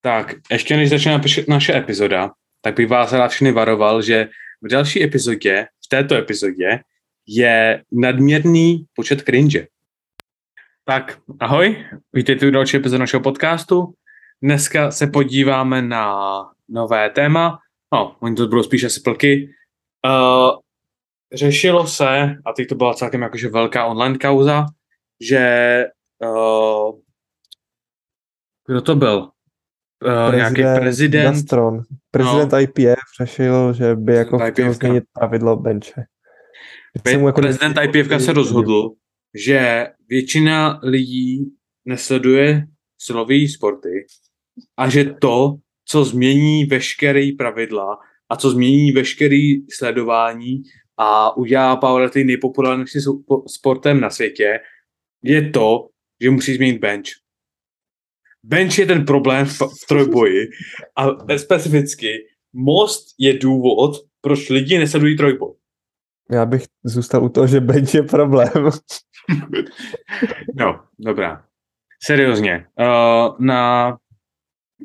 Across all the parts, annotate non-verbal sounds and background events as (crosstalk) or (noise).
Tak, ještě než začne naše epizoda, tak bych vás rád všechny varoval, že v další epizodě, v této epizodě, je nadměrný počet cringe. Tak, ahoj, vítejte u další epizody našeho podcastu. Dneska se podíváme na nové téma. No, oni to budou spíš asi plky. Uh, řešilo se, a teď to byla celkem jakože velká online kauza, že uh, kdo to byl? Uh, nějaký prezident. Gastron. Prezident no. IPF řešil, že by jako chtěl změnit pravidlo benče. Jako prezident IPF se rozhodl, že většina lidí nesleduje silový sporty a že to, co změní veškeré pravidla a co změní veškeré sledování a udělá powerlifting nejpopulárnějším sportem na světě, je to, že musí změnit bench. Bench je ten problém v, v trojboji a specificky most je důvod, proč lidi nesledují trojboj. Já bych zůstal u toho, že bench je problém. (laughs) no, dobrá. Seriózně. Uh, na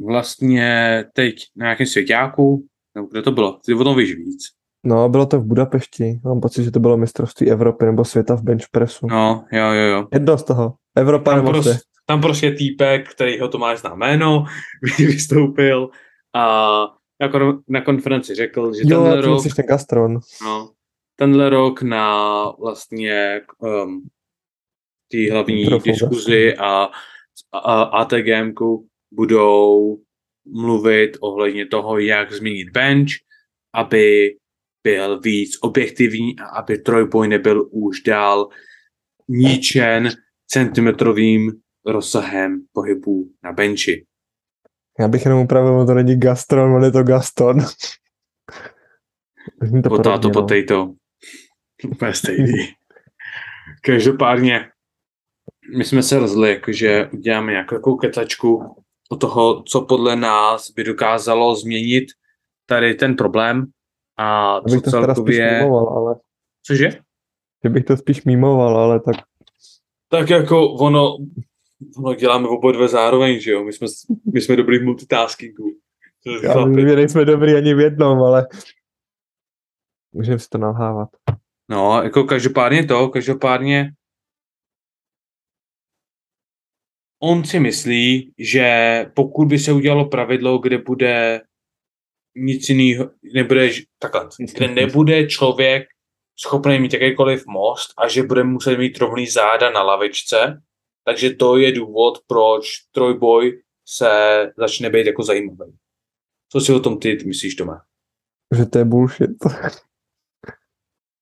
vlastně teď na nějakém svěťáku, nebo kde to bylo? Ty o tom víš víc. No, bylo to v Budapešti. Mám pocit, že to bylo mistrovství Evropy nebo světa v bench pressu. No, jo, jo, jo. Jedno z toho. Evropa tam nebo prostě, svět. Tam prostě týpek, který ho Tomáš zná jméno, (laughs) vystoupil a jako na konferenci řekl, že jo, tenhle rok... ten gastron. No, tenhle rok na vlastně um, té hlavní Trochu diskuzi a, a ATGMku budou mluvit ohledně toho, jak změnit bench, aby byl víc objektivní a aby trojboj nebyl už dál ničen centimetrovým rozsahem pohybu na benchi. Já bych jenom upravil, to není gastron, on je to gaston. to Potato, no. potato. Úplně stejný. Každopádně, my jsme se rozhodli, jako, že uděláme nějakou ketačku o toho, co podle nás by dokázalo změnit tady ten problém a co to celkově... Mimoval, ale... Cože? Že bych to spíš mimoval, ale tak... Tak jako ono, ono děláme oba dvě zároveň, že jo? My jsme, my jsme dobrý v multitaskingu. Já my nejsme dobrý ani v jednom, ale můžeme si to nalhávat. No, jako každopádně to, každopádně on si myslí, že pokud by se udělalo pravidlo, kde bude nic jiného, nebude takhle, kde nebude člověk schopný mít jakýkoliv most a že bude muset mít rovný záda na lavičce, takže to je důvod, proč trojboj se začne být jako zajímavý. Co si o tom ty, ty myslíš, Tome? Že to je bullshit.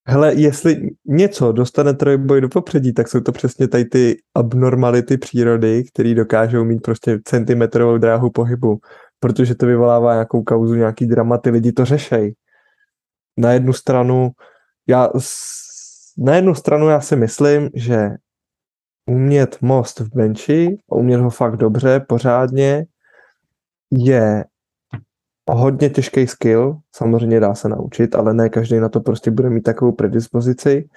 Hele, jestli něco dostane trojboj do popředí, tak jsou to přesně tady ty abnormality přírody, které dokážou mít prostě centimetrovou dráhu pohybu, protože to vyvolává nějakou kauzu, nějaký dramaty, lidi to řešej. Na jednu stranu, já, na jednu stranu já si myslím, že umět most v benchi, umět ho fakt dobře, pořádně, je hodně těžký skill, samozřejmě dá se naučit, ale ne každý na to prostě bude mít takovou predispozici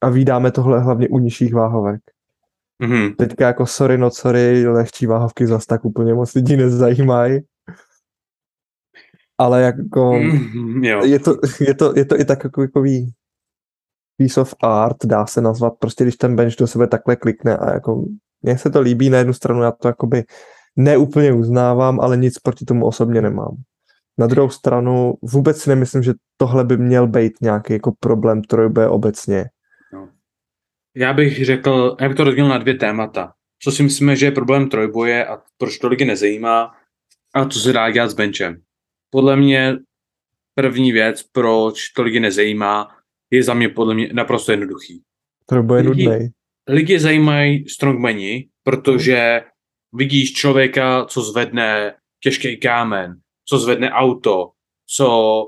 a vydáme tohle hlavně u nižších váhovek. Mm-hmm. Teďka jako sorry, no sorry, lehčí váhovky zase tak úplně moc lidí nezajímají. Ale jako mm, jo. je, to, je, to, je to i tak jako takový piece of art, dá se nazvat, prostě když ten bench do sebe takhle klikne a jako mně se to líbí na jednu stranu, já to jakoby neúplně uznávám, ale nic proti tomu osobně nemám. Na druhou stranu vůbec si nemyslím, že tohle by měl být nějaký jako problém trojbe obecně. No. Já bych řekl, já bych to rozdělil na dvě témata. Co si myslíme, že je problém trojboje a proč to lidi nezajímá a co se dá dělat s benchem. Podle mě první věc, proč to lidi nezajímá, je za mě podle mě naprosto jednoduchý. Trojboj je nudný. Lidi zajímají strongmani, protože vidíš člověka, co zvedne těžký kámen, co zvedne auto, co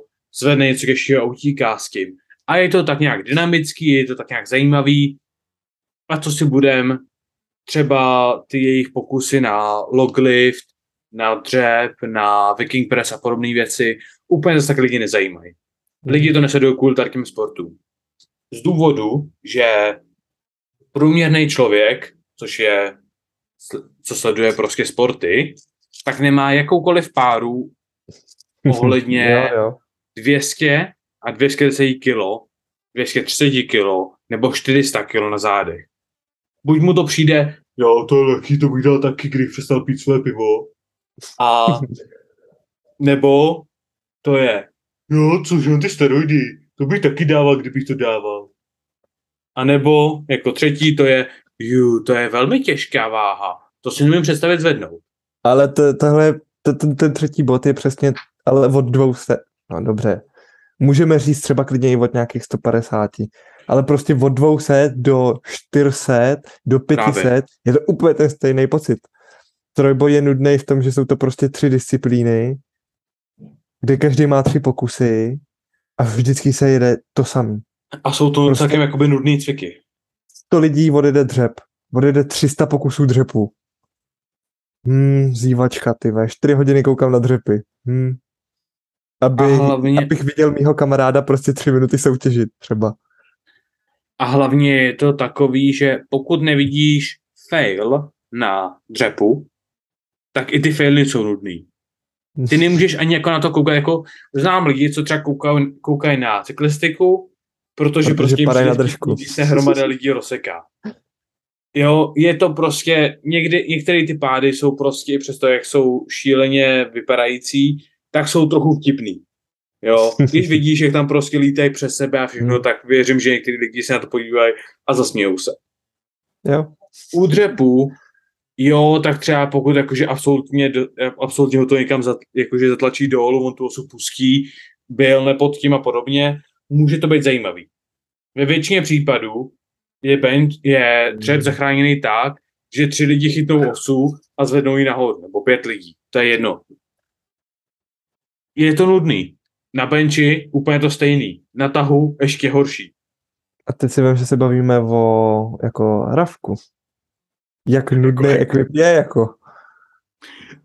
zvedne něco těžšího a utíká s tím. A je to tak nějak dynamický, je to tak nějak zajímavý. A co si budem, třeba ty jejich pokusy na loglift, na dřep, na viking press a podobné věci, úplně zase tak lidi nezajímají. Lidi to nesledují kvůli takým sportům. Z důvodu, že průměrný člověk, což je, co sleduje prostě sporty, tak nemá jakoukoliv páru ohledně jo, jo. 200 a 210 kilo, 230 kilo nebo 400 kilo na zádech. Buď mu to přijde, jo, to je lehký, to bych dal taky, když přestal pít své pivo. A (laughs) nebo to je, jo, cože, ty steroidy, to bych taky dával, kdybych to dával. A nebo jako třetí to je, ju, to je velmi těžká váha, to si nemůžu představit zvednout. Ale to, tohle, to, ten, ten třetí bod je přesně, ale od dvou se, no dobře, můžeme říct třeba klidně i od nějakých 150, ale prostě od 200 do 400, do 500 Právě. je to úplně ten stejný pocit. Trojboj je nudný v tom, že jsou to prostě tři disciplíny, kde každý má tři pokusy a vždycky se jede to samý. A jsou to prostě celkem jakoby nudný cviky. 100 lidí odjede dřep, odjede 300 pokusů dřepu. Hmm, zývačka, ty ve, 4 hodiny koukám na dřepy. Hmm. Aby, hlavně... Abych viděl mýho kamaráda prostě 3 minuty soutěžit třeba. A hlavně je to takový, že pokud nevidíš fail na dřepu, tak i ty faily jsou nudný. Ty nemůžeš ani jako na to koukat, jako znám lidi, co třeba koukají, koukají na cyklistiku, protože, protože prostě na držku. se hromada lidí rozseká. Jo, je to prostě, někdy, některé ty pády jsou prostě, přesto jak jsou šíleně vypadající, tak jsou trochu vtipný. Jo, když (laughs) vidíš, jak tam prostě lítají přes sebe a všechno, hmm. tak věřím, že někteří lidi se na to podívají a zasmějou se. Jo. U dřepu, jo, tak třeba pokud jakože absolutně, absolutně ho to někam zat, jakože zatlačí dolů, on tu osu pustí, byl pod tím a podobně, může to být zajímavý. Ve většině případů je, bench, je dřep hmm. zachráněný tak, že tři lidi chytnou osu a zvednou ji nahoru, nebo pět lidí. To je jedno. Je to nudný. Na benči úplně to stejný. Na tahu ještě horší. A teď si vím, že se bavíme o jako ravku. Jak nudný jako equip je jako.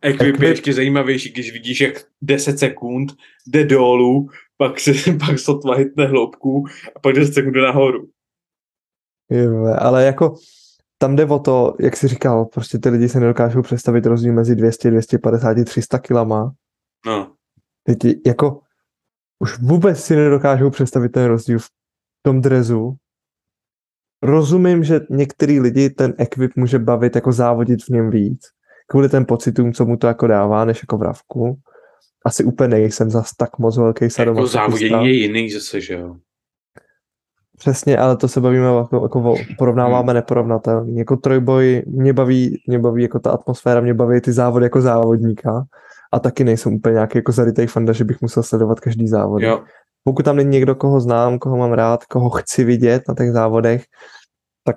Equip je ještě zajímavější, když vidíš, jak 10 sekund jde dolů, pak se (laughs) pak sotva hitne hloubku a pak 10 sekund jde nahoru. Je, ale jako tam jde o to, jak jsi říkal, prostě ty lidi se nedokážou představit rozdíl mezi 200, 250, 300 kilama. No. Teď jako už vůbec si nedokážou představit ten rozdíl v tom drezu. Rozumím, že některý lidi ten equip může bavit jako závodit v něm víc, kvůli ten pocitům, co mu to jako dává, než jako vravku. Asi úplně nejsem zas tak moc velký sadomasochista. Jako závodění je jiný zase, že jo? Přesně, ale to se bavíme jako, jako porovnáváme hmm. neporovnatelný. Jako trojboj mě baví, mě baví jako ta atmosféra, mě baví ty závody jako závodníka a taky nejsem úplně nějaký jako zarytej fanda, že bych musel sledovat každý závod. Jo. Pokud tam není někdo, koho znám, koho mám rád, koho chci vidět na těch závodech, tak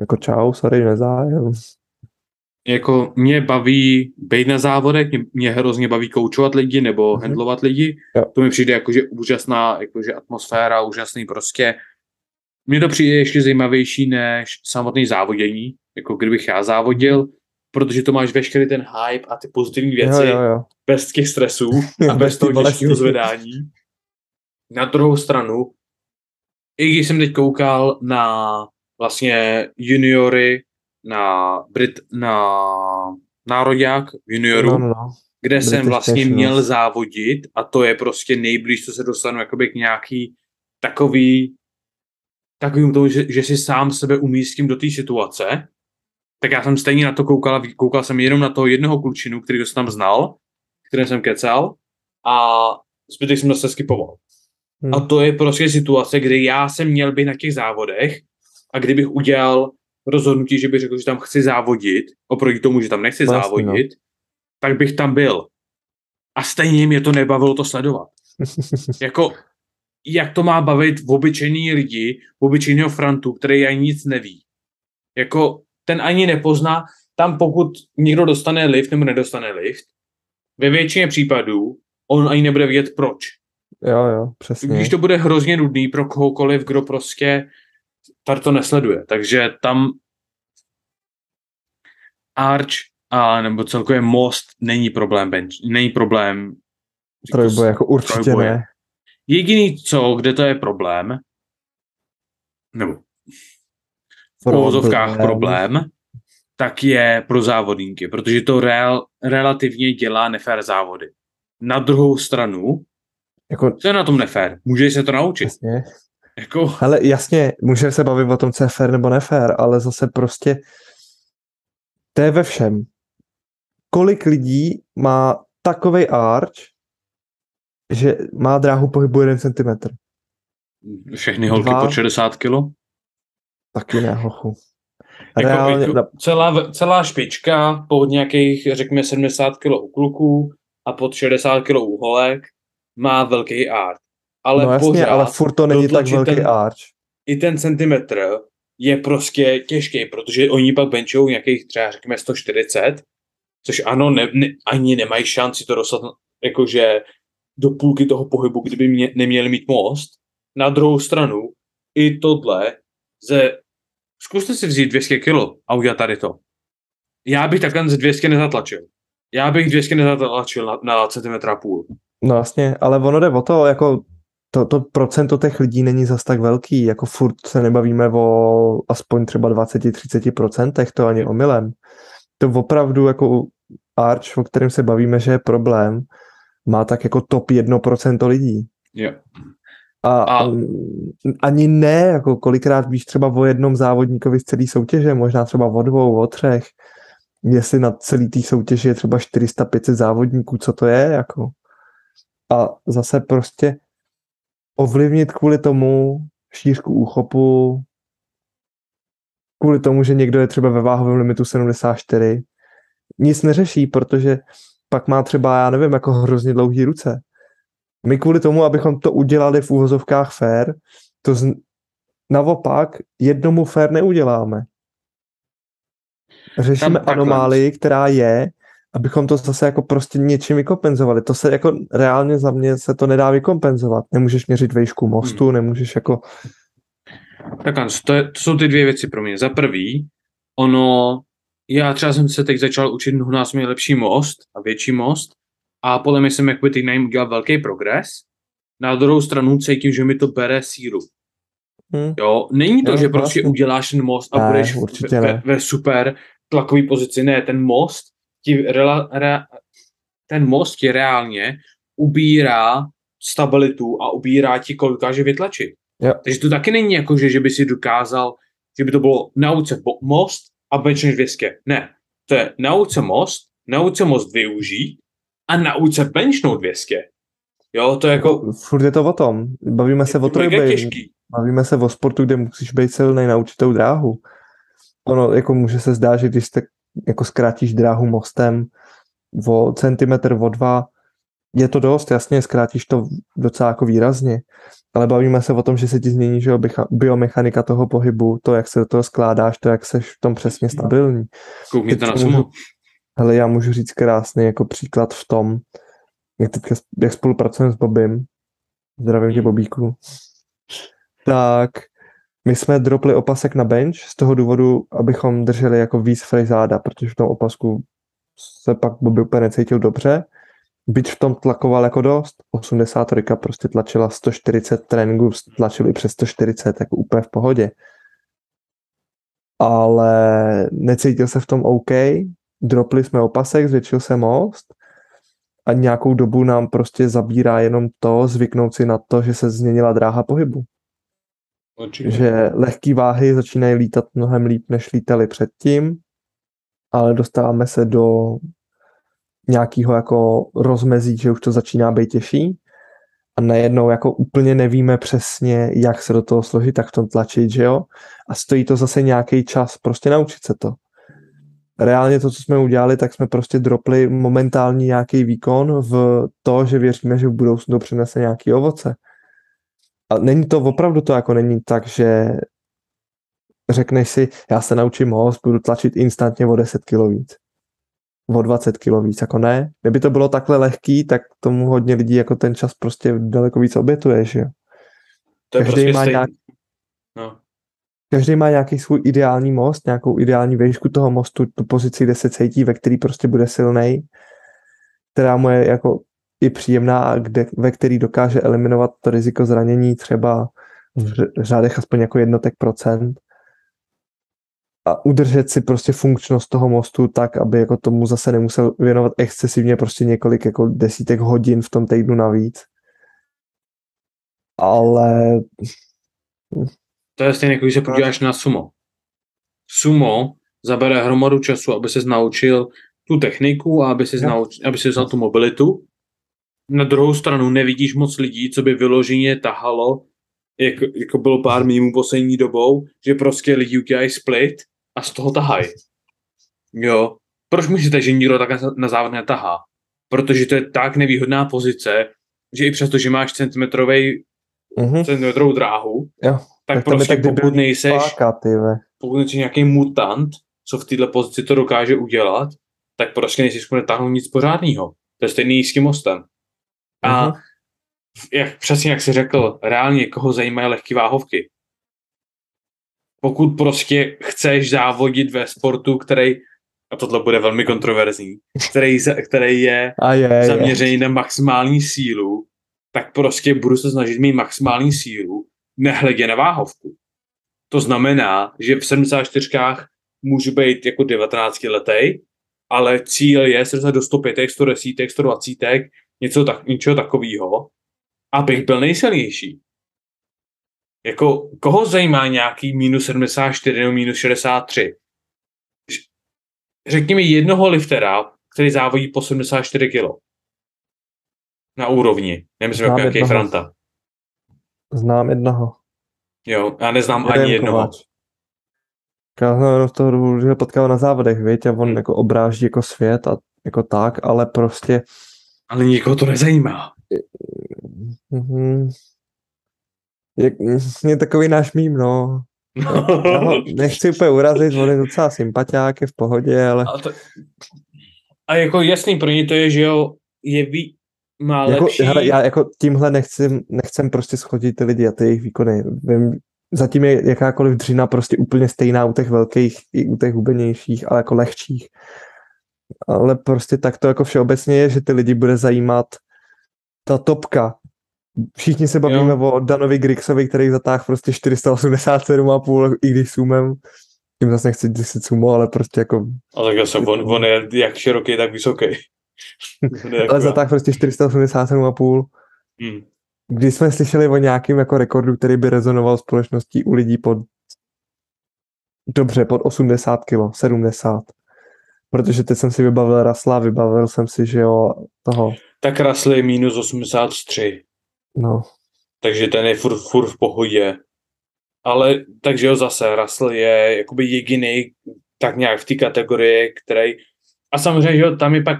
jako čau, sorry, nezájem. Jako mě baví být na závodech, mě, mě hrozně baví koučovat lidi nebo mm-hmm. handlovat lidi. Jo. To mi přijde jakože úžasná jakože atmosféra, úžasný prostě. Mně to přijde ještě zajímavější než samotný závodění, jako kdybych já závodil, protože to máš veškerý ten hype a ty pozitivní věci, jo, jo, jo. bez těch stresů (laughs) a bez toho těžkého zvedání. Na druhou stranu, i když jsem teď koukal na vlastně juniory, na Brit, na národák junioru, no, no, no. kde British jsem vlastně měl závodit a to je prostě nejblíž, co se dostanu jakoby k nějaký takový takovým tomu, že, že si sám sebe umístím do té situace tak já jsem stejně na to koukal a koukal jsem jenom na toho jednoho klučinu, který jsem tam znal, který jsem kecal a zbytek jsem zase skipoval. Hmm. A to je prostě situace, kdy já jsem měl být na těch závodech a kdybych udělal rozhodnutí, že bych řekl, že tam chci závodit, oproti tomu, že tam nechci vlastně, závodit, no. tak bych tam byl. A stejně mě to nebavilo to sledovat. (laughs) jako, jak to má bavit v obyčejný lidi, v obyčejného frontu, který ani nic neví. Jako, ten ani nepozná, tam pokud někdo dostane lift nebo nedostane lift, ve většině případů on ani nebude vědět proč. Jo, jo, přesně. Když to bude hrozně nudný pro kohokoliv, kdo prostě tady to nesleduje. Takže tam Arch a nebo celkově most není problém bench, není problém trojboje, jako určitě trojboje. ne. Jediný co, kde to je problém, nebo v uvozovkách problém, tak je pro závodníky, protože to real, relativně dělá nefér závody. Na druhou stranu, jako, co je na tom nefér? Může se to naučit. Jasně. Jako... Ale jasně, můžeme se bavit o tom, co je fér nebo nefér, ale zase prostě to je ve všem. Kolik lidí má takový arch, že má dráhu pohybu 1 cm? Všechny holky Dva. pod 60 kg? Taky ne, hochu. Jako, Reálně, jako celá, celá špička pod nějakých, řekněme, 70 kg u kluků a pod 60 kg u holek má velký arch. Ale no jasně, pořád ale furt to není tak velký ten, arch. I ten centimetr je prostě těžký, protože oni pak benchou nějakých třeba, řekněme, 140, což ano, ne, ne, ani nemají šanci to dostat jakože do půlky toho pohybu, kdyby mě, neměli mít most. Na druhou stranu, i tohle ze Zkuste si vzít 200 kg a udělat tady to. Já bych takhle z 200 nezatlačil. Já bych 200 nezatlačil na, na centimetra půl. No vlastně, ale ono jde o to, jako to, to procento těch lidí není zas tak velký, jako furt se nebavíme o aspoň třeba 20-30 procentech, to ani omylem. To opravdu jako Arch, o kterém se bavíme, že je problém, má tak jako top 1% lidí. Yeah. A, a ani ne, jako kolikrát víš třeba o jednom závodníkovi z celé soutěže, možná třeba o dvou, o třech, jestli na celý té soutěži je třeba 400-500 závodníků, co to je, jako. A zase prostě ovlivnit kvůli tomu šířku úchopu, kvůli tomu, že někdo je třeba ve váhovém limitu 74, nic neřeší, protože pak má třeba, já nevím, jako hrozně dlouhý ruce. My kvůli tomu, abychom to udělali v úvozovkách fair, to z... naopak jednomu fair neuděláme. Řešíme anomálii, která je, abychom to zase jako prostě něčím vykompenzovali. To se jako reálně za mě se to nedá vykompenzovat. Nemůžeš měřit vejšku mostu, hmm. nemůžeš jako... Tak to, je, to jsou ty dvě věci pro mě. Za prvý, ono, já třeba jsem se teď začal učit mnohonásobně lepší most a větší most a podle mě jsem jakoby teď na udělal velký progres. Na druhou stranu cítím, že mi to bere sílu. Hmm. Jo, není to, jo, že prostě vlastně. uděláš ten most a ne, budeš ve, ve, ve super tlakový pozici. Ne, ten most ti rela, re, ten most ti reálně ubírá stabilitu a ubírá ti, kolik dokáže vytlačit. Jo. Takže to taky není jako, že, že by si dokázal, že by to bylo nauce most a benchneš 200. Ne, to je nauce most, nauce most využít a nauč se benchnout 200. Jo, to je jako... Furt je to o tom. Bavíme se o trojbej. Bavíme se o sportu, kde musíš být silný na určitou dráhu. Ono jako může se zdát, že když jste, jako zkrátíš dráhu mostem o centimetr, o dva, je to dost, jasně, zkrátíš to docela jako výrazně, ale bavíme se o tom, že se ti změní že biomechanika toho pohybu, to, jak se do toho skládáš, to, jak seš v tom přesně stabilní. Koukněte na sumo. Hele, já můžu říct krásný jako příklad v tom, jak teďka, jak spolupracujeme s Bobem, zdravím tě Bobíku, tak my jsme dropli opasek na bench z toho důvodu, abychom drželi jako víc záda, protože v tom opasku se pak Bobby úplně necítil dobře. Byť v tom tlakoval jako dost, 83 prostě tlačila 140 tréninků, tlačili přes 140, jako úplně v pohodě. Ale necítil se v tom OK, dropli jsme opasek, zvětšil se most a nějakou dobu nám prostě zabírá jenom to zvyknout si na to, že se změnila dráha pohybu. Určitě. Že lehké váhy začínají lítat mnohem líp, než lítali předtím, ale dostáváme se do nějakého jako rozmezí, že už to začíná být těžší a najednou jako úplně nevíme přesně, jak se do toho složit, tak v tom tlačit, že jo? A stojí to zase nějaký čas prostě naučit se to reálně to, co jsme udělali, tak jsme prostě dropli momentální nějaký výkon v to, že věříme, že v budoucnu to přinese nějaký ovoce. A není to opravdu to jako není tak, že řekneš si, já se naučím most, budu tlačit instantně o 10 kg víc. O 20 kg víc, jako ne. Kdyby to bylo takhle lehký, tak tomu hodně lidí jako ten čas prostě daleko víc obětuje, že jo. To je Každý prostě má stejný. nějak... no každý má nějaký svůj ideální most, nějakou ideální výšku toho mostu, tu pozici, kde se cítí, ve který prostě bude silný, která mu je jako i příjemná kde, ve který dokáže eliminovat to riziko zranění třeba v řádech aspoň jako jednotek procent. a udržet si prostě funkčnost toho mostu tak, aby jako tomu zase nemusel věnovat excesivně prostě několik jako desítek hodin v tom týdnu navíc. Ale... To je stejně, jako když se podíváš na sumo. Sumo zabere hromadu času, aby se naučil tu techniku a aby si Jo. naučil, aby si vzal tu mobilitu. Na druhou stranu nevidíš moc lidí, co by vyloženě tahalo, jako, jako bylo pár mýmů poslední dobou, že prostě lidi udělají split a z toho tahají. Jo. Proč myslíte, že nikdo tak na- závod netahá? Protože to je tak nevýhodná pozice, že i přesto, že máš centimetrový, Mhm. centimetrovou dráhu, Jo, tak, tak prostě tak pokud nejseš, Páka, pokud nejsi nějaký mutant, co v této pozici to dokáže udělat, tak prostě nejsi schopný táhnout nic pořádného. To je stejný s tím mostem. A Mhm. jak, přesně jak jsi řekl, reálně koho zajímají lehké váhovky. Pokud prostě chceš závodit ve sportu, který, a tohle bude velmi kontroverzní, který, který je A je, je. zaměřený na maximální sílu, tak prostě budu se snažit mít maximální sílu, nehledě na váhovku. To znamená, že v 74 můžu být jako 19 letý, ale cíl je se dostat do 105, 110, 120, něco tak, něčeho takového, abych byl nejsilnější. Jako, koho zajímá nějaký minus 74 nebo minus 63? Ř- Řekni mi jednoho liftera, který závodí po 74 kg. Na úrovni. Nemyslím jako Znám nějaký jednoho. Franta. Znám jednoho. Jo, já neznám Jeden ani jednoho. Kováč. Já jsem jenom z toho důvodu, že ho potkal na závodech, viď, a on Hmm. jako obráží jako svět a jako tak, ale prostě Ale nikoho to nezajímá. mhm, je, je takový náš mím, no. Já ho nechci úplně urazit, on je docela sympatiák, je v pohodě, ale a, to, a jako jasný pro ně to je, že jo, je ví, má jako, lepší... hele, já jako tímhle nechcem, nechcem prostě schodit ty lidi a ty jejich výkony. Vím, zatím je jakákoliv dřina prostě úplně stejná u těch velkých i u těch hubenějších, ale jako lehčích. Ale prostě tak to jako všeobecně je, že ty lidi bude zajímat ta topka. Všichni se bavíme Jo. o Danovi Grigsovi, který zatáhl prostě 487,5, i když sumem. Tím zase nechci děsit sumo, ale prostě jako A tak zase on, on je jak široký, tak vysoký. (laughs) Je ale jako- zatáhl prostě 487,5. Hmm. Když jsme slyšeli o nějakém jako rekordu, který by rezonoval společností u lidí pod dobře, pod 80 kg, 70. Protože teď jsem si vybavil Rasla, vybavil jsem si, že jo, toho, Tak Russell je minus 83. no, takže ten je furt, furt v pohodě. Ale takže jo zase, Russell je jakoby jediný tak nějak v té kategorii, který a samozřejmě, že jo, tam je pak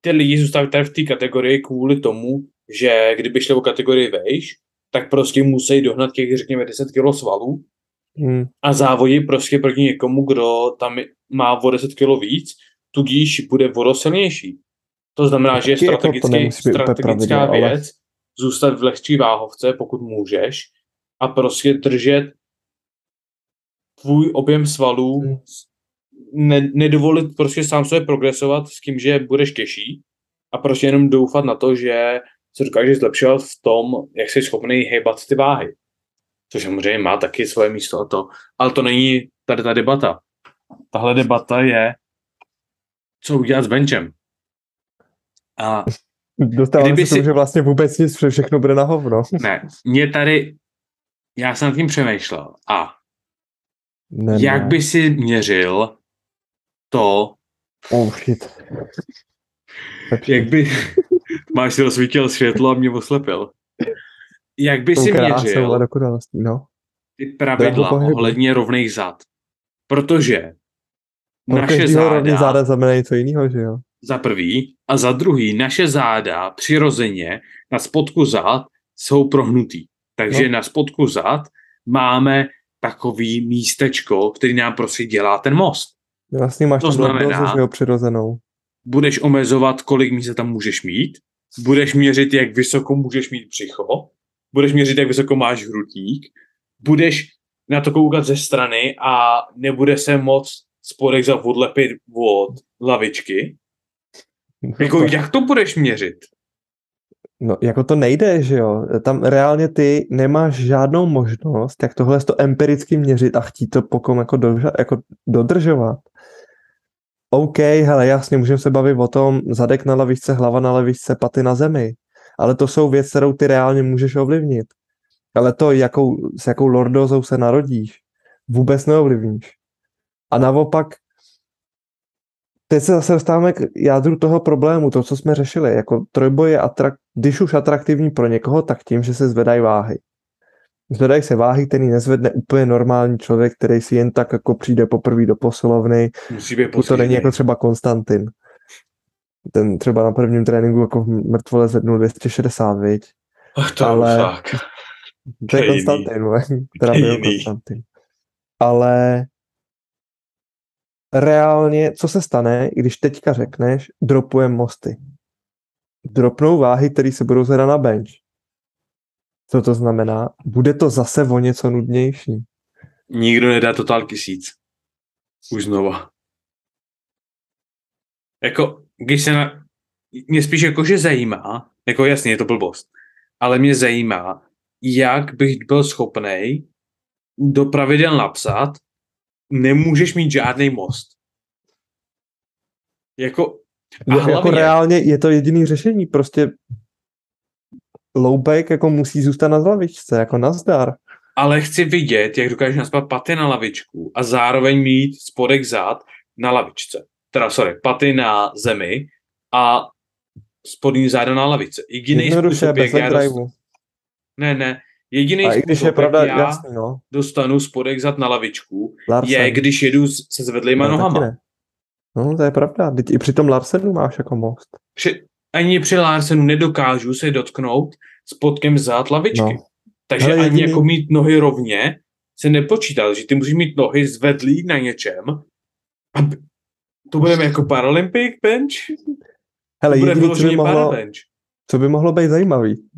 ty lidi zůstávají tady v té kategorii kvůli tomu, že kdyby šli o kategorii vejš, tak prostě musí dohnat těch, řekněme, 10 kg svalů hm, a závodí prostě proti někomu, kdo tam má o 10 kg víc, tudíž bude o dost silnější. To znamená, že je jako strategický, úplně strategická pravidlo, ale- věc zůstat v lehčí váhovce, pokud můžeš, a prostě držet tvůj objem svalů, Hmm. ne, nedovolit prostě sám sobě progresovat s tím, že budeš těžší a prostě jenom doufat na to, že se dokážeš zlepšovat v tom, jak jsi schopný hejbat ty váhy. Což samozřejmě má taky svoje místo a to. Ale to není tady ta debata. Tahle debata je, co udělat s benchem. A dostáváme Kdyby se k tomu, si- že vlastně vůbec nic, všechno bude na hovno. ne, mě tady, já jsem nad tím přemýšlel. A Ne, jak ne. by si měřil to, Oh shit. Jak by, máš si rozsvítil světlo a mě oslepil. Jak by si měřil a dokonalostí, no. ty pravidla ohledně rovných zad? Protože Pro naše každýho rovný záda, záda znamená něco jiného, že jo? za prvý a za druhý, naše záda přirozeně na spodku zad jsou prohnutý. Takže No. na spodku zad máme takový místečko, který nám prostě dělá ten most. Vlastně máš To znamená- že jo, přirozenou. Budeš omezovat, kolik místa tam můžeš mít, budeš měřit, jak vysoko můžeš mít břicho, budeš měřit, jak vysoko máš hrudník, budeš na to koukat ze strany a nebude se moc spodek za odlepit od lavičky. Jako, jak to budeš měřit? No, jako to nejde, že jo? Tam reálně ty nemáš žádnou možnost, jak tohle to empiricky měřit a chtít to pokom jako, dodrža, jako dodržovat. OK, hele, jasně, můžeme se bavit o tom, zadek na lavičce, hlava na lavičce, paty na zemi. Ale to jsou věci, kterou ty reálně můžeš ovlivnit. Ale to, jakou, s jakou lordozou se narodíš, vůbec neovlivníš. A naopak, teď se zase dostáváme k jádru toho problému, to, co jsme řešili. Jako trojboj je, atrak, když už atraktivní pro někoho, tak tím, že se zvedají váhy. Zvedají se váhy, který nezvedne úplně normální člověk, který si jen tak jako přijde poprvé do posilovny. Musí být to není jako třeba Konstantin. Ten třeba na prvním tréninku jako mrtvole zvednul 260, viď? Ach, to Ale... fakt. To je Konstantin, teda byl Konstantin. Ale reálně, co se stane, když teďka řekneš, dropujem mosty. Dropnou váhy, které se budou zvedat na bench. Co to znamená? Bude to zase o něco nudnější. Nikdo nedá totál tisíc. Už znova. Jako, když se na... Mě spíš jakože zajímá, jako jasně, je to blbost, ale mě zajímá, jak bych byl schopný do pravidel napsat, nemůžeš mít žádný most. Jako, a hlavně, jako reálně je to jediný řešení, prostě low jako musí zůstat na lavičce, jako nazdar. Ale chci vidět, jak dokážeš naspat paty na lavičku a zároveň mít spodek zad na lavičce. Teda, sorry, paty na zemi a spodní záda na lavice. Jediný způsob, jak já dost... Ne, ne. Jediný způsob, když je pravda, jak já jasný, no. dostanu spodek zad na lavičku, Larsen. je, když jedu se zvedlýma no, nohama. No, to je pravda. Teď i při tom Larsenu máš jako most. Při, ani při Larsenu nedokážu se dotknout spodkem zad lavičky. No. Takže Hele, ani jediný... jako mít nohy rovně se nepočítá, že ty musíš mít nohy zvedlý na něčem. A to budeme jako Paralympic bench? Hele, to bude jediný, co by, mohlo, co by mohlo být zajímavý,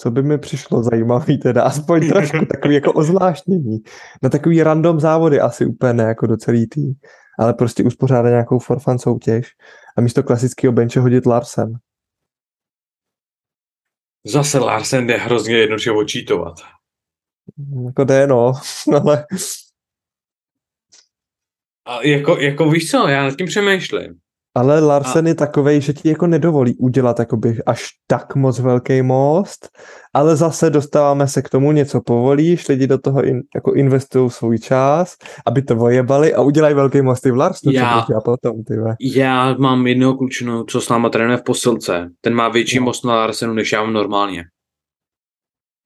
co by mi přišlo zajímavý teda, aspoň trošku (laughs) takový jako ozvláštnění. Na takový random závody asi úplně ne jako do celý tý, ale prostě uspořádat nějakou forfan soutěž a místo klasického benče hodit Larsen. Zase Larsen jde hrozně jednoduše očítovat. Jako jde, no, (laughs) ale... A jako, jako víš co, já nad tím přemýšlím. Ale Larsen a... je takovej, že ti jako nedovolí udělat jakoby až tak moc velký most, ale zase dostáváme se k tomu, něco povolíš, lidi do toho in, jako investují svůj čas, aby to vojebali a udělají velký mosty v Larsenu, já, a potom, ty Já mám jednoho klučinu, co s náma trénuje v posilce. Ten má větší no. most na Larsenu, než já mám normálně.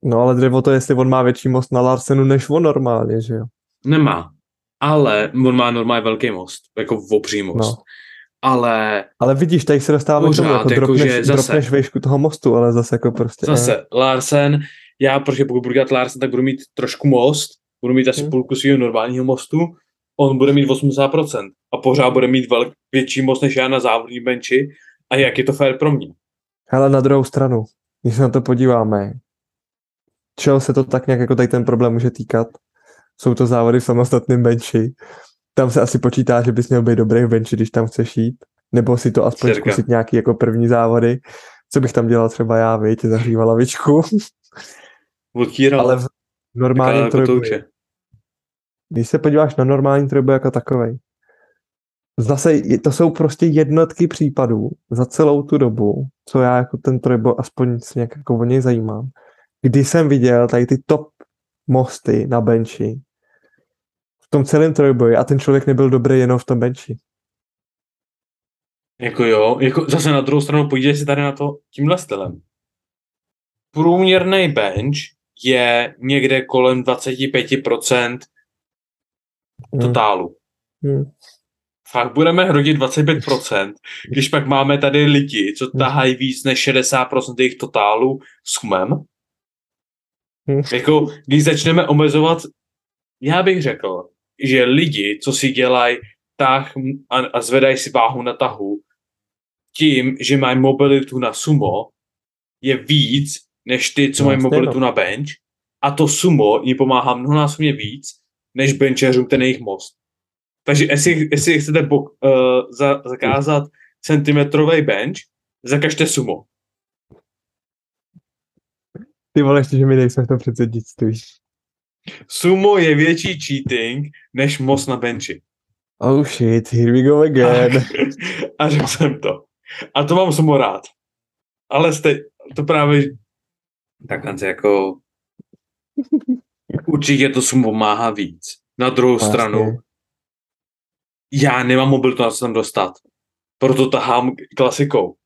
No ale dřevo to, jestli on má větší most na Larsenu, než on normálně, že jo? Nemá. Ale on má normálně velký most, jako obří most. No ale... Ale vidíš, tady se dostáváme k tomu, jako, jako dropneš, že zase, dropneš vejšku toho mostu, ale zase jako prostě... Zase, eh. Larsen, já, protože pokud budu dělat Larsen, tak budu mít trošku most, budu mít asi hmm. půlku svého normálního mostu, on bude mít 80% a pořád bude mít velk, větší most než já na závodní benči a jak je to fér pro mě. Ale na druhou stranu, když se na to podíváme, čeho se to tak nějak jako tady ten problém může týkat? Jsou to závody v samostatném benči, tam se asi počítá, že bys měl být dobrý v benchi, když tam chceš jít. Nebo si to aspoň Cirka. zkusit nějaký jako první závody. Co bych tam dělal třeba já, víš, zahříval lavičku. (laughs) Odkýral. Ale v normálním trojboji. Když se podíváš na normální trojboj jako takovej, zase to jsou prostě jednotky případů za celou tu dobu, co já jako ten trojboj aspoň si nějak jako o něj zajímám, kdy jsem viděl tady ty top mosty na benchi, tom celém trojboji a ten člověk nebyl dobrý jenom v tom benchi. Jako jo, jako zase na druhou stranu podívej si tady na to tímhle stylem. Průměrný bench je někde kolem 25% hmm. totálu. Hmm. Fakt budeme hrodit 25%, když pak máme tady lidi, co hmm. tahají víc než 60% jejich totálu s chumem. Hmm. Jako, když začneme omezovat, já bych řekl, že lidi, co si dělají tah a, a zvedají si váhu na tahu, tím, že mají mobilitu na sumo, je víc, než ty, co no, mají mobilitu na bench. A to sumo jim pomáhá mnohonásobně víc, než benchařům ten jejich most. Takže jestli, jestli chcete bok, uh, za, zakázat centimetrový bench, zakažte sumo. Ty vole, ještě, že my nejsme v tom předsednictví. Sumo je větší cheating než most na benči. Oh shit, here we go again. (laughs) A řekl jsem to. A to mám sumo rád. Ale jste, to právě takhle jako (laughs) určitě to sumo pomáhá víc. Na druhou Vlastně. stranu, já nemám mobil to na co tam dostat. Proto tahám klasikou.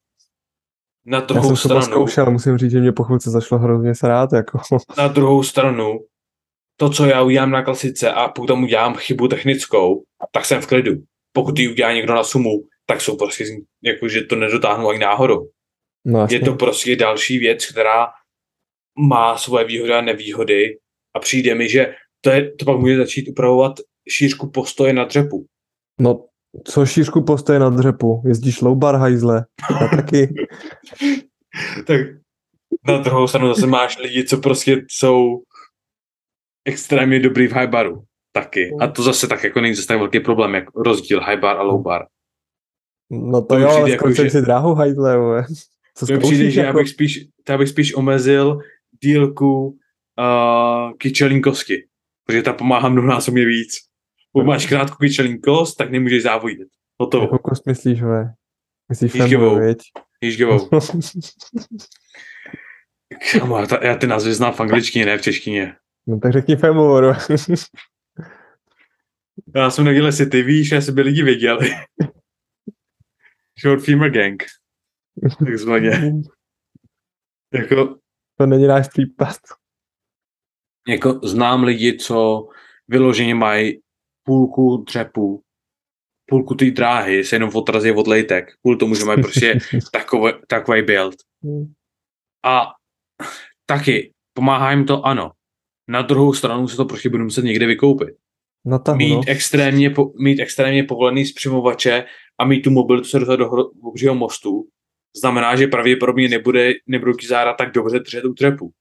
Na Já druhou jsem to stranu, zkoušel, musím říct, že mě po chvilce zašlo hrozně srát, jako. na druhou stranu, to, co já udělám na klasice a pokud tam udělám chybu technickou, tak jsem v klidu. Pokud ji udělá někdo na sumu, tak jsou prostě, jako, že to nedotáhnu ani náhodou. No. Je to prostě další věc, která má svoje výhody a nevýhody a přijde mi, že to, je, to pak může začít upravovat šířku postoje na dřepu. No, co šířku postoje na dřepu? Jezdíš low bar hajzle? Já taky. (laughs) tak na druhou stranu zase máš lidi, co prostě jsou extrémně dobrý v high baru. Taky. A to zase tak jako není zase tak velký problém, jak rozdíl high bar a low bar. No to, To jo, ale jako, že- si dráhu hajzle. Co To přijde, že já jako? bych spíš, to já bych spíš omezil dílku uh, kyčelínkosti, protože ta pomáhá mnohonásobně víc. Pokud máš krátkou kyčelínkost, tak nemůžeš závodit. Hotovo. Jakou kost myslíš, ve? Myslíš femoru, viď? Jižgovou. (laughs) Kámo, já ty názvy znám v angličtině, ne v češtině. No tak řekni femoru. (laughs) Já jsem nevěděl, jestli ty víš, jestli by lidi věděli. Short Femur Gang. Takzvaně. Jako, to není náš případ. jako znám lidi, co vyloženě mají půlku dřepu, půlku té dráhy se jenom odrazí od lejtek. Půl tomu, že mají prostě (laughs) takový, takový build. A taky pomáhá jim to, ano. Na druhou stranu se to prostě budu muset někde vykoupit. Na tahu, Mít, no. extrémně, po, mít extrémně povolený zpřimovače a mít tu mobilitu se dostat do obřího mostu znamená, že pravděpodobně nebude, nebudou ti záda tak dobře držet u trepu.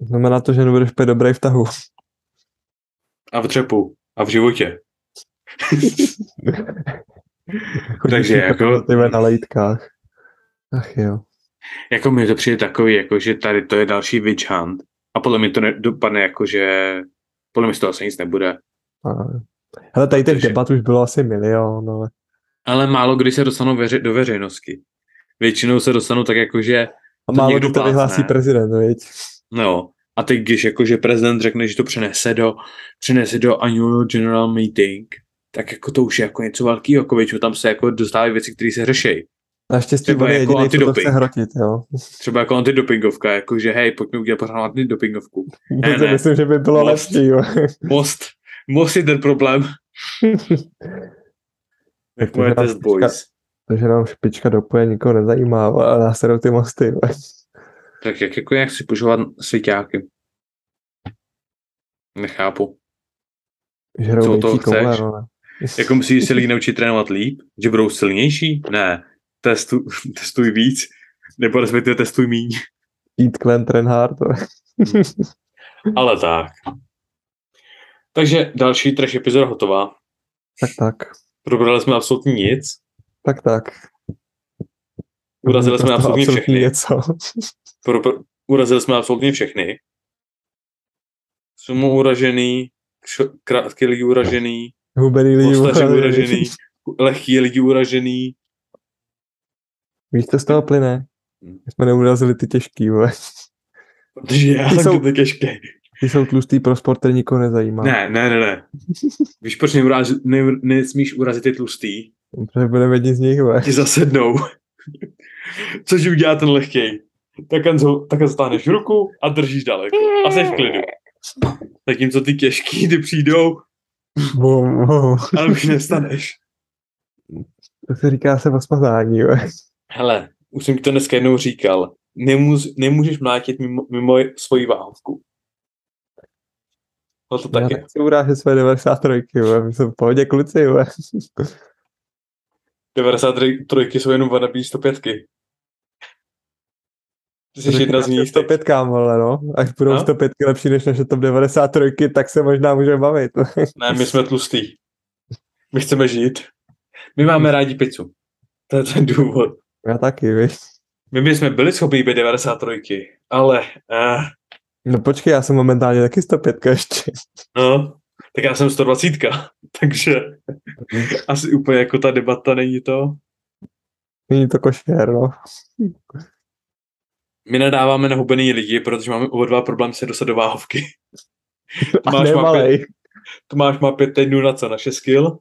Znamená to, že nebudeš úplně dobrý v tahu. A v třepu. A v životě. (laughs) Takže jako jako- ty na lejtkách. Ach jo. Jako mi to přijde takový, jako že tady to je další witch hunt. A podle mě to nedopadne jako, že podle mě z toho asi nic nebude. A... Hele, tady těch Takže- debat už bylo asi milion, ale Ale málo kdy se dostanou veře- do veřejnosti. Většinou se dostanou tak jako, že a To málo někdo kdy to vyhlásí prezident, viď? no, a teď když jakože prezident řekne, že to přenese do, přenese do annual general meeting, tak jako to už je jako něco velkého, jako většinou tam se jako dostávají věci, které se řeší. Naštěstí je jako jediný, co to chce hrotit, jo. Třeba jako antidopingovka, jakože hej, pojďme udělat pořád antidopingovku. (laughs) To si ne. myslím, že by bylo Most. lepší, jo. (laughs) Most, most je ten problém. (laughs) Moje Takže nás test boys. Takže nám špička dopoje nikoho nezajímá, ale nás jedou ty mosty. Tak jak, jako jak si požívat svěťáky? Nechápu. Žerou Co toho nejčí koule, chceš? vole. Jako myslíš, že se lidi naučí trénovat líp? Že budou silnější? Ne. Testu, (laughs) testuj víc. Nebo respektive testuj míň. Eat clean, train hard. vole. (laughs) Ale tak. Takže další trash epizoda hotová. Tak tak. Probrali jsme absolutně nic. Tak tak. Urazili jsme Prostě absolutně absolutně všechny. něco. (laughs) Pro, pro, urazili jsme absolutně všechny. Sumo uražený, kř- krátký lidi uražený, Hubený lidi. uražený, lehký lidi uražený. Víš, co z toho plyne? Hm. My jsme neurazili ty těžký, vole. Protože já Ty jsem jsou- jsou... těžký. Ty jsou tlustý pro sport, který nikoho nezajímá. Ne, ne, ne, ne. Víš, proč neuraz, ne, nesmíš urazit ty tlustý? Protože budeme jedni z nich, vole. Ti zasednou. Což udělá ten lehký. Tak tak stáhneš ruku a držíš daleko. A jsi v klidu. Zatímco ty těžký, ty přijdou, bum. ale už nestaneš. To se říká se osmazání, vole. Hele, už jsem ti to dneska jednou říkal. Nemůž, nemůžeš mlátit mimo, mimo svoji váhovku. No to Já taky. nechci urážet své 93, vole. My jsme v pohodě kluci, vole. (laughs) 93 jsou jenom vanabí 105. Ty jsi jedna z nich. teď. 105 vole, no. Až budou No. 105 lepší než naše top 93, tak se možná můžeme bavit. (laughs) Ne, my jsme tlustý. My chceme žít. My máme rádi pizzu. To je ten důvod. Já taky, víš. My bychom byli schopni být 93, ale uh, No počkej, já jsem momentálně taky 105 ještě. no, tak já jsem 120, (laughs) takže (laughs) asi úplně jako ta debata není to. Není to košer, no. My nadáváme na hubený lidi, protože máme oba dva problém se dostat do váhovky. (laughs) Tomáš má, pět. Tomáš má pět týdnů na co? Na 6 kil?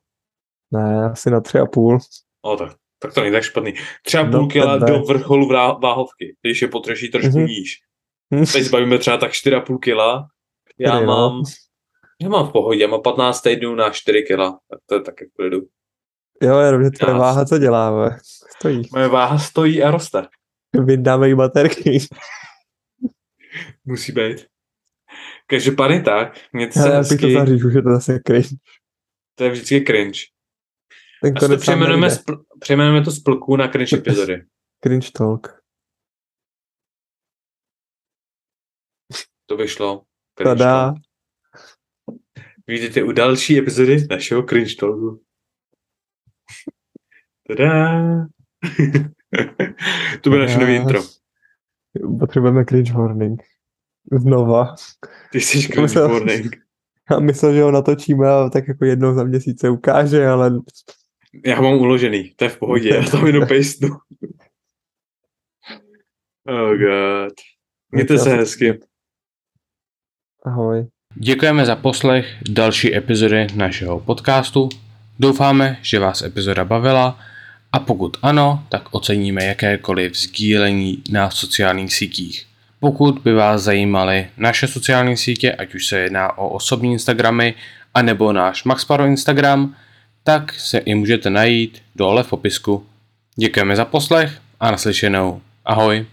Ne, asi na tři a půl. O, tak, tak to není tak špatný. Třeba Do půl kila tebe. do vrcholu váhovky, když je potřeší trošku Mhm. níž. Teď zbavíme třeba tak 4,5 kila. Já Čtyři, no. mám, já mám v pohodě, já mám 15 týdnů na 4 kila. Tak to je taky v klidu. Jo, jenom, že tvoje váha co dělá, ve? Stojí. Moje váha stojí a roste. Vydáme jí baterky. Musí být. Každopádně tak, mějte se Hele, já bych to hezky, zaříš, už je to zase cringe. to je vždycky cringe. Ten to konec nám přejmenujeme, spl- přejmenujeme to z plků na cringe (laughs) epizody. Cringe talk. To vyšlo. Cringe Tada. talk. Vidíte u další epizody našeho cringe talku. Tada. (laughs) to bude naše nový intro. Potřebujeme cringe warning. Znova. Ty jsi cringe warning. Já myslel, že ho natočíme a tak jako jednou za měsíc se ukáže, ale Já ho mám uložený, to je v pohodě, já tam jenom pejstnu. Oh god. Mějte se hezky. ahoj. Děkujeme za poslech další epizody našeho podcastu. Doufáme, že vás epizoda bavila a pokud ano, tak oceníme jakékoliv sdílení na sociálních sítích. Pokud by vás zajímaly naše sociální sítě, ať už se jedná o osobní Instagramy, anebo náš Maxparo Instagram, tak se i můžete najít dole v popisku. Děkujeme za poslech a naslyšenou. Ahoj.